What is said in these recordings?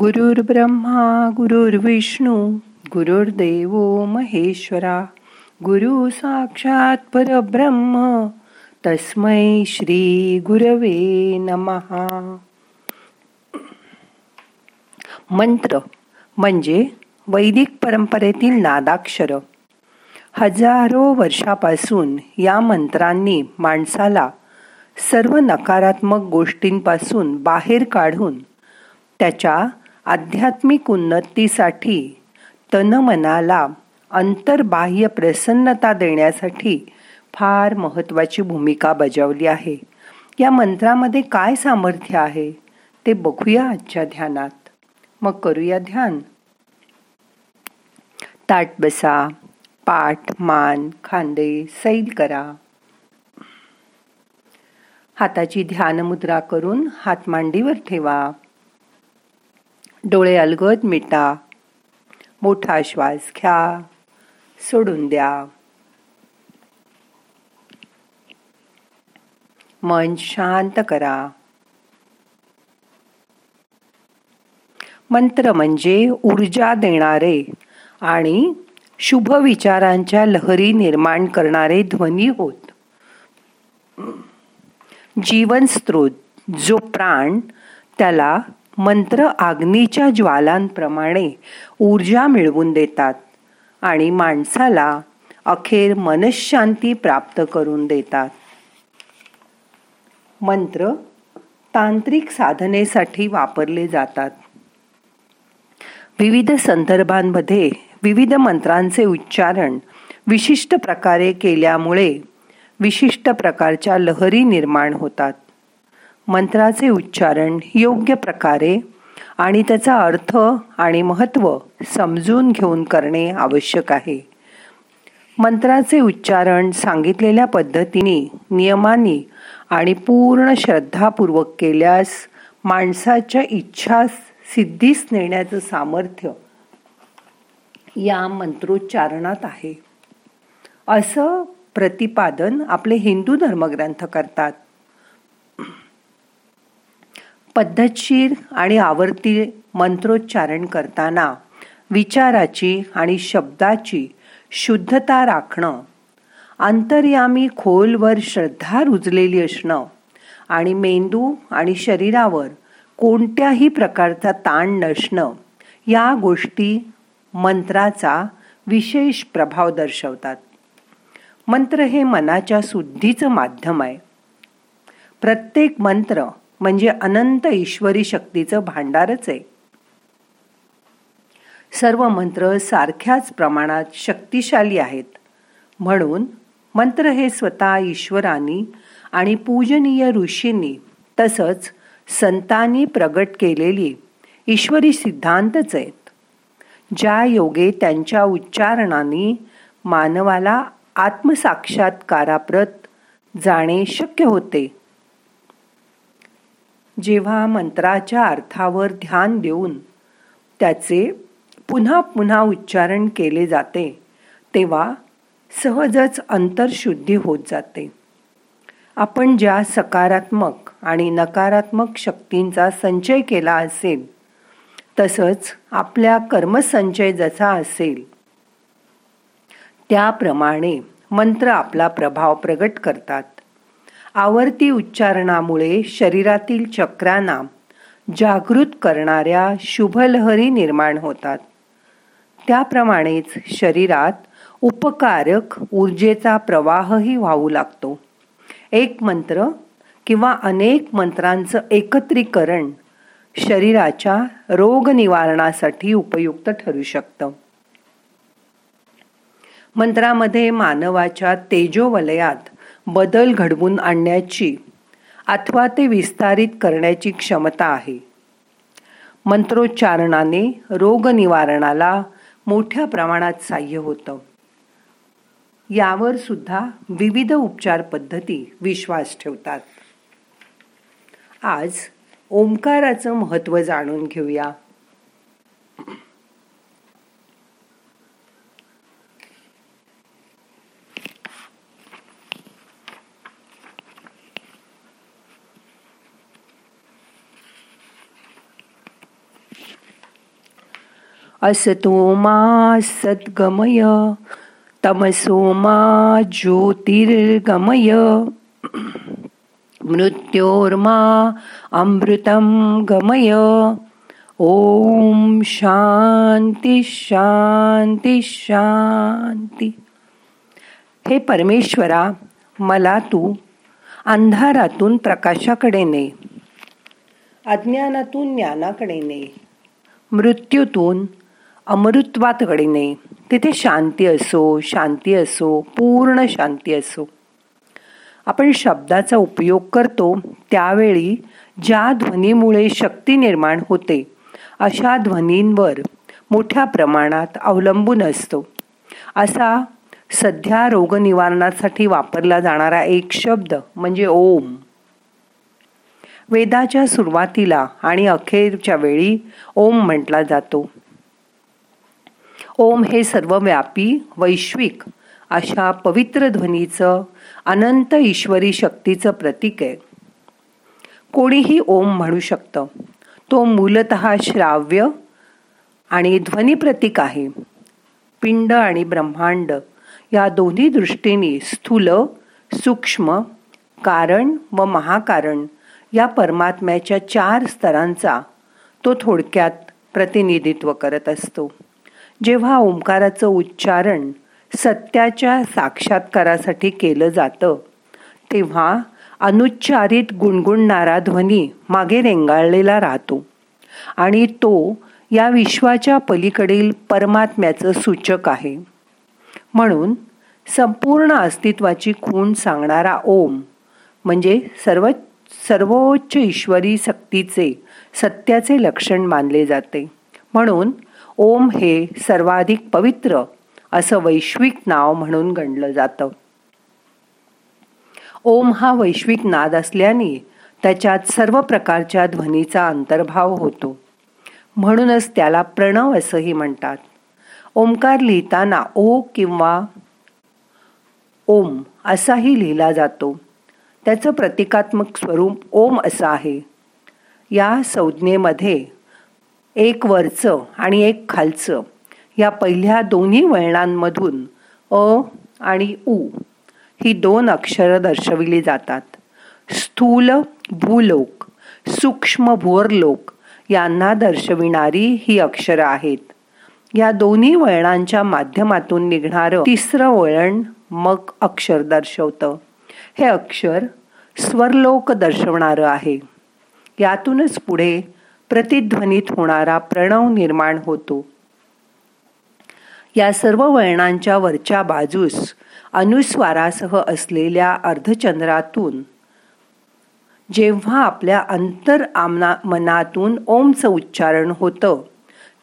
गुरुर् ब्रह्मा गुरुर्विष्णू गुरुर्देव महेश्वरा गुरु साक्षात परब्रह्म तस्मै श्री गुरवे नमहा मंत्र म्हणजे वैदिक परंपरेतील नादाक्षर हजारो वर्षापासून या मंत्रांनी माणसाला सर्व नकारात्मक गोष्टींपासून बाहेर काढून त्याच्या आध्यात्मिक उन्नतीसाठी तनमनाला अंतर्बाह्य प्रसन्नता देण्यासाठी फार महत्वाची भूमिका बजावली आहे. या मंत्रामध्ये काय सामर्थ्य आहे ते बघूया आजच्या ध्यानात. मग करूया ध्यान. ताट बसा पाठ मान खांदे सैल करा. हाताची ध्यानमुद्रा करून हात मांडीवर ठेवा. डोळे अलगद मिटा. मोठा श्वास घ्या. सोडून द्या. मन शांत करा. मंत्र म्हणजे ऊर्जा देणारे आणि शुभ विचारांच्या लहरी निर्माण करणारे ध्वनी होत. जीवन स्रोत जो प्राण त्याला मंत्र आग्नीच्या ज्वालांप्रमाणे ऊर्जा मिळवून देतात आणि माणसाला अखेर मनशांती प्राप्त करून देतात. मंत्र तांत्रिक साधनेसाठी वापरले जातात. विविध संदर्भांमध्ये विविध मंत्रांचे उच्चारण विशिष्ट प्रकारे केल्यामुळे विशिष्ट प्रकारच्या लहरी निर्माण होतात. मंत्राचे उच्चारण योग्य प्रकारे आणि त्याचा अर्थ आणि महत्त्व समजून घेऊन करणे आवश्यक आहे. मंत्राचे उच्चारण सांगितलेल्या पद्धतीने नियमांनी आणि पूर्ण श्रद्धापूर्वक केल्यास माणसाच्या इच्छा सिद्धीस नेण्याचं सामर्थ्य या मंत्रोच्चारणात आहे. असं प्रतिपादन आपले हिंदू धर्मग्रंथ करतात. पद्धतशीर आणि आवर्ती मंत्रोच्चारण करताना विचाराची आणि शब्दाची शुद्धता राखणं अंतर्यामी खोलवर श्रद्धा रुजलेली असणं आणि मेंदू आणि शरीरावर कोणत्याही प्रकारचा ताण नसणं या गोष्टी मंत्राचा विशेष प्रभाव दर्शवतात. मंत्र हे मनाच्या शुद्धीचं माध्यम आहे. प्रत्येक मंत्र म्हणजे अनंत ईश्वरी शक्तीचं भांडारच आहे. सर्व मंत्र सारख्याच प्रमाणात शक्तिशाली आहेत. म्हणून मंत्र हे स्वतः ईश्वरानी आणि पूजनीय ऋषींनी तसंच संतांनी प्रगट केलेली ईश्वरी सिद्धांतच आहेत. ज्या योगे त्यांच्या उच्चारणाने मानवाला आत्मसाक्षात्काराप्रत जाणे शक्य होते. जेव्हा मंत्राच्या अर्थावर ध्यान देऊन त्याचे पुन्हा पुन्हा उच्चारण केले जाते तेव्हा सहजच अंतरशुद्धी होत जाते. आपण ज्या सकारात्मक आणि नकारात्मक शक्तींचा संचय केला असेल तसंच आपल्या कर्मसंचय जसा असेल त्याप्रमाणे मंत्र आपला प्रभाव प्रगट करतात. आवर्ती उच्चारणामुळे शरीरातील चक्रांना जागृत करणाऱ्या शुभलहरी निर्माण होतात. त्याप्रमाणेच शरीरात उपकारक ऊर्जेचा प्रवाहही वाहू लागतो. एक मंत्र किंवा अनेक मंत्रांचं एकत्रीकरण शरीराच्या रोगनिवारणासाठी उपयुक्त ठरू शकतं. मंत्रामध्ये मानवाच्या तेजोवलयात बदल घडवून आणण्याची अथवा ते विस्तारित करण्याची क्षमता आहे. मंत्रोच्चारणाने रोगनिवारणाला मोठ्या प्रमाणात साह्य होतं. यावर सुद्धा विविध उपचार पद्धती विश्वास ठेवतात. आज ओंकाराचं महत्त्व जाणून घेऊया. असतो मा सद्गमय तमसो मा ज्योतिर्गमय। मृत्योर्मा अमृतं गमय। ओम शांती शांती शांती। हे परमेश्वरा मला तू अंधारातून प्रकाशाकडे ने अज्ञानातून ज्ञानाकडे ने मृत्यूतून अमृत्वातकडे घडीने. तिथे शांती असो शांती असो पूर्ण शांती असो. आपण शब्दाचा उपयोग करतो त्यावेळी ज्या ध्वनीमुळे शक्ती निर्माण होते अशा ध्वनींवर मोठ्या प्रमाणात अवलंबून असतो. असा सध्या रोगनिवारणासाठी वापरला जाणारा एक शब्द म्हणजे ओम. वेदाच्या सुरुवातीला आणि अखेरच्या वेळी ओम म्हटला जातो. ओम हे सर्वव्यापी वैश्विक अशा पवित्र ध्वनीचं अनंत ईश्वरी शक्तीचं प्रतीक आहे. कोणीही ओम म्हणू शकतं. तो मूलत श्राव्य आणि ध्वनी प्रतीक आहे. पिंड आणि ब्रह्मांड या दोन्ही दृष्टीने स्थूल सूक्ष्म कारण व महाकारण या परमात्म्याच्या चार स्तरांचा तो थोडक्यात प्रतिनिधित्व करत असतो. जेव्हा ओंकाराचं उच्चारण सत्याच्या साक्षात्कारासाठी केलं जातं तेव्हा अनुच्चारित गुणगुणणारा ध्वनी मागे रेंगाळलेला राहतो आणि तो या विश्वाच्या पलीकडील परमात्म्याचं सूचक आहे. म्हणून संपूर्ण अस्तित्वाची खूण सांगणारा ओम म्हणजे सर्व सर्वोच्च ईश्वरी शक्तीचे सत्याचे लक्षण मानले जाते. म्हणून ओम हे सर्वाधिक पवित्र असं वैश्विक नाव म्हणून गणलं जातं. ओम हा वैश्विक नाद असल्याने त्याच्यात सर्व प्रकारच्या ध्वनीचा अंतर्भाव होतो. म्हणूनच त्याला प्रणव असंही म्हणतात. ओंकार लिहिताना ओ किंवा ओम असाही लिहिला जातो. त्याचं प्रतिकात्मक स्वरूप ओम असं आहे. या संज्ञेमध्ये एक वरचं आणि एक खालचं. या पहिल्या दोन्ही वळणांमधून अ आणि उ ही दोन अक्षरं दर्शविली जातात. स्थूल भूलोक सूक्ष्म भोरलोक यांना दर्शविणारी ही अक्षरं आहेत. या दोन्ही वळणांच्या माध्यमातून निघणारं तिसरं वळण मग अक्षर दर्शवतं. हे अक्षर स्वरलोक दर्शवणारं आहे. यातूनच पुढे प्रतिध्वनीत होणारा प्रणव निर्माण होतो. या सर्व वळणांच्या वरच्या बाजूस अनुस्वारासह असलेल्या अर्धचंद्रातून जेव्हा आपल्या अंतर आमना मनातून ओमचं उच्चारण होतं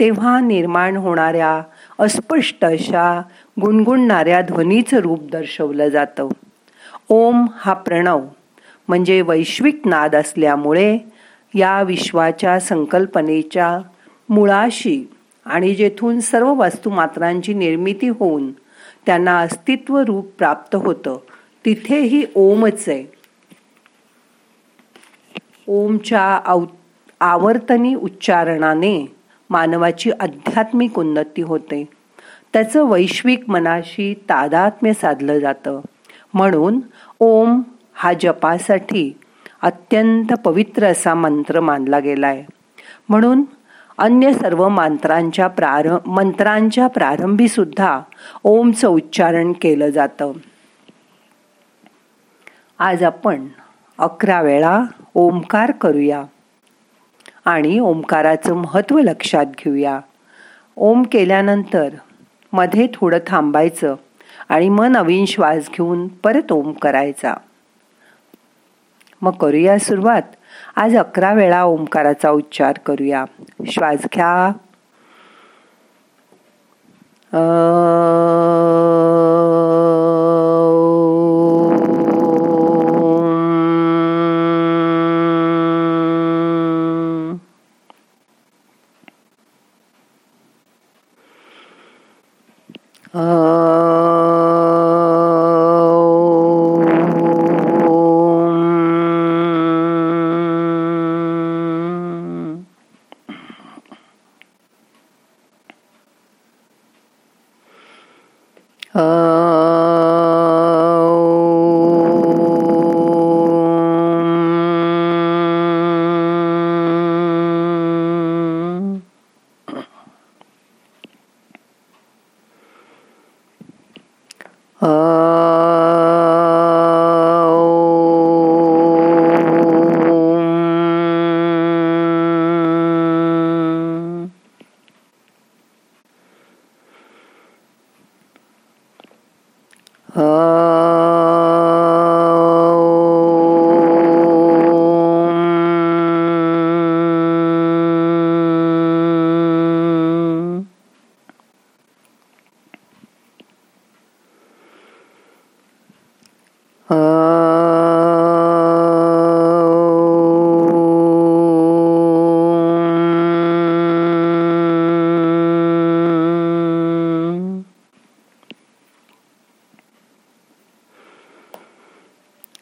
तेव्हा निर्माण होणाऱ्या अस्पष्ट अशा गुणगुणणाऱ्या ध्वनीचं रूप दर्शवलं जातं. ओम हा प्रणव म्हणजे वैश्विक नाद असल्यामुळे या विश्वाच्या संकल्पनेच्या मुळाशी आणि जेथून सर्व वस्तुमात्रांची निर्मिती होऊन त्यांना अस्तित्व रूप प्राप्त होतं तिथेही ओमच आहे. ओमच्या आव आवर्तनी उच्चारणाने मानवाची आध्यात्मिक उन्नती होते. त्याचं वैश्विक मनाशी तादात्म्य साधलं जातं. म्हणून ओम हा जपासाठी अत्यंत पवित्र असा मंत्र मानला गेला आहे म्हणून अन्य सर्व मंत्रांच्या प्रारंभ मंत्रांच्या प्रारंभी सुद्धा ओमचं उच्चारण केलं जातं. आज आपण अकरा वेळा ओमकार करूया आणि ओंकाराचं महत्त्व लक्षात घेऊया. ओम केल्यानंतरमध्ये थोडं थांबायचं आणि मग नवीन श्वास घेऊन परत ओम करायचा. मग करूया सुरुवात. आज अकरा वेळा ओंकाराचा उच्चार करूया. श्वास घ्या. Uh... Oh.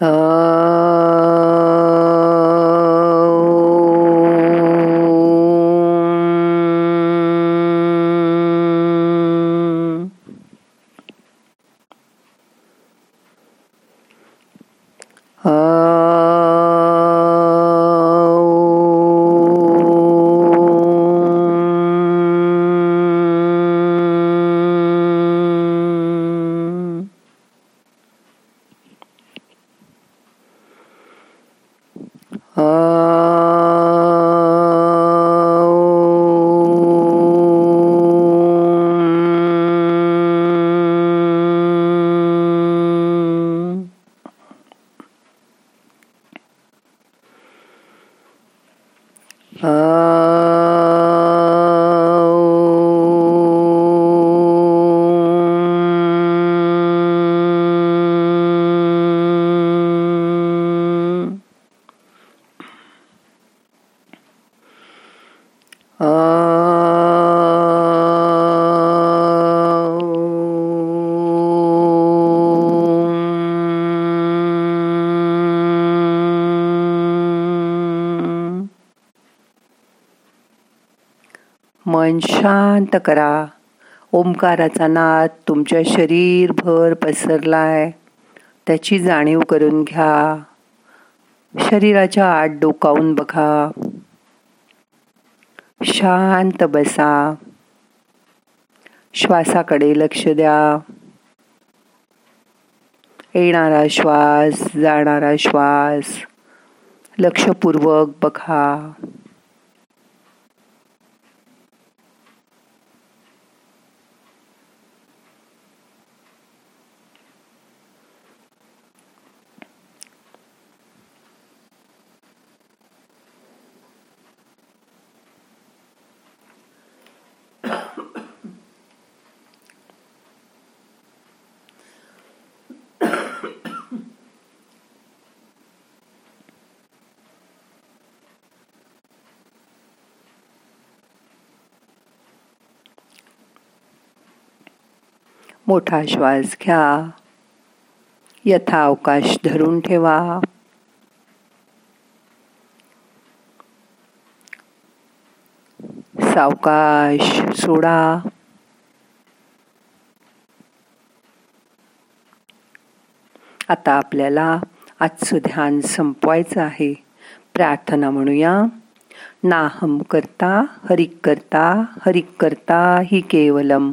Oh. Uh. मन शांत करा. ओंकाराचा नाद तुमच्या शरीरभर पसरलाय. त्याची जाणीव करून घ्या. शरीराच्या आत डोकावून बघा. शांत बसा. श्वासाकडे लक्ष द्या. येणारा श्वास जाणारा श्वास लक्षपूर्वक बघा. मोठा श्वास घ्या. यथावकाश धरून ठेवा. सावकाश सोडा. आता आपल्याला आजचं ध्यान संपवायचं आहे. प्रार्थना म्हणूया. नाहम करता हरिक करता हरिक करता ही केवलम.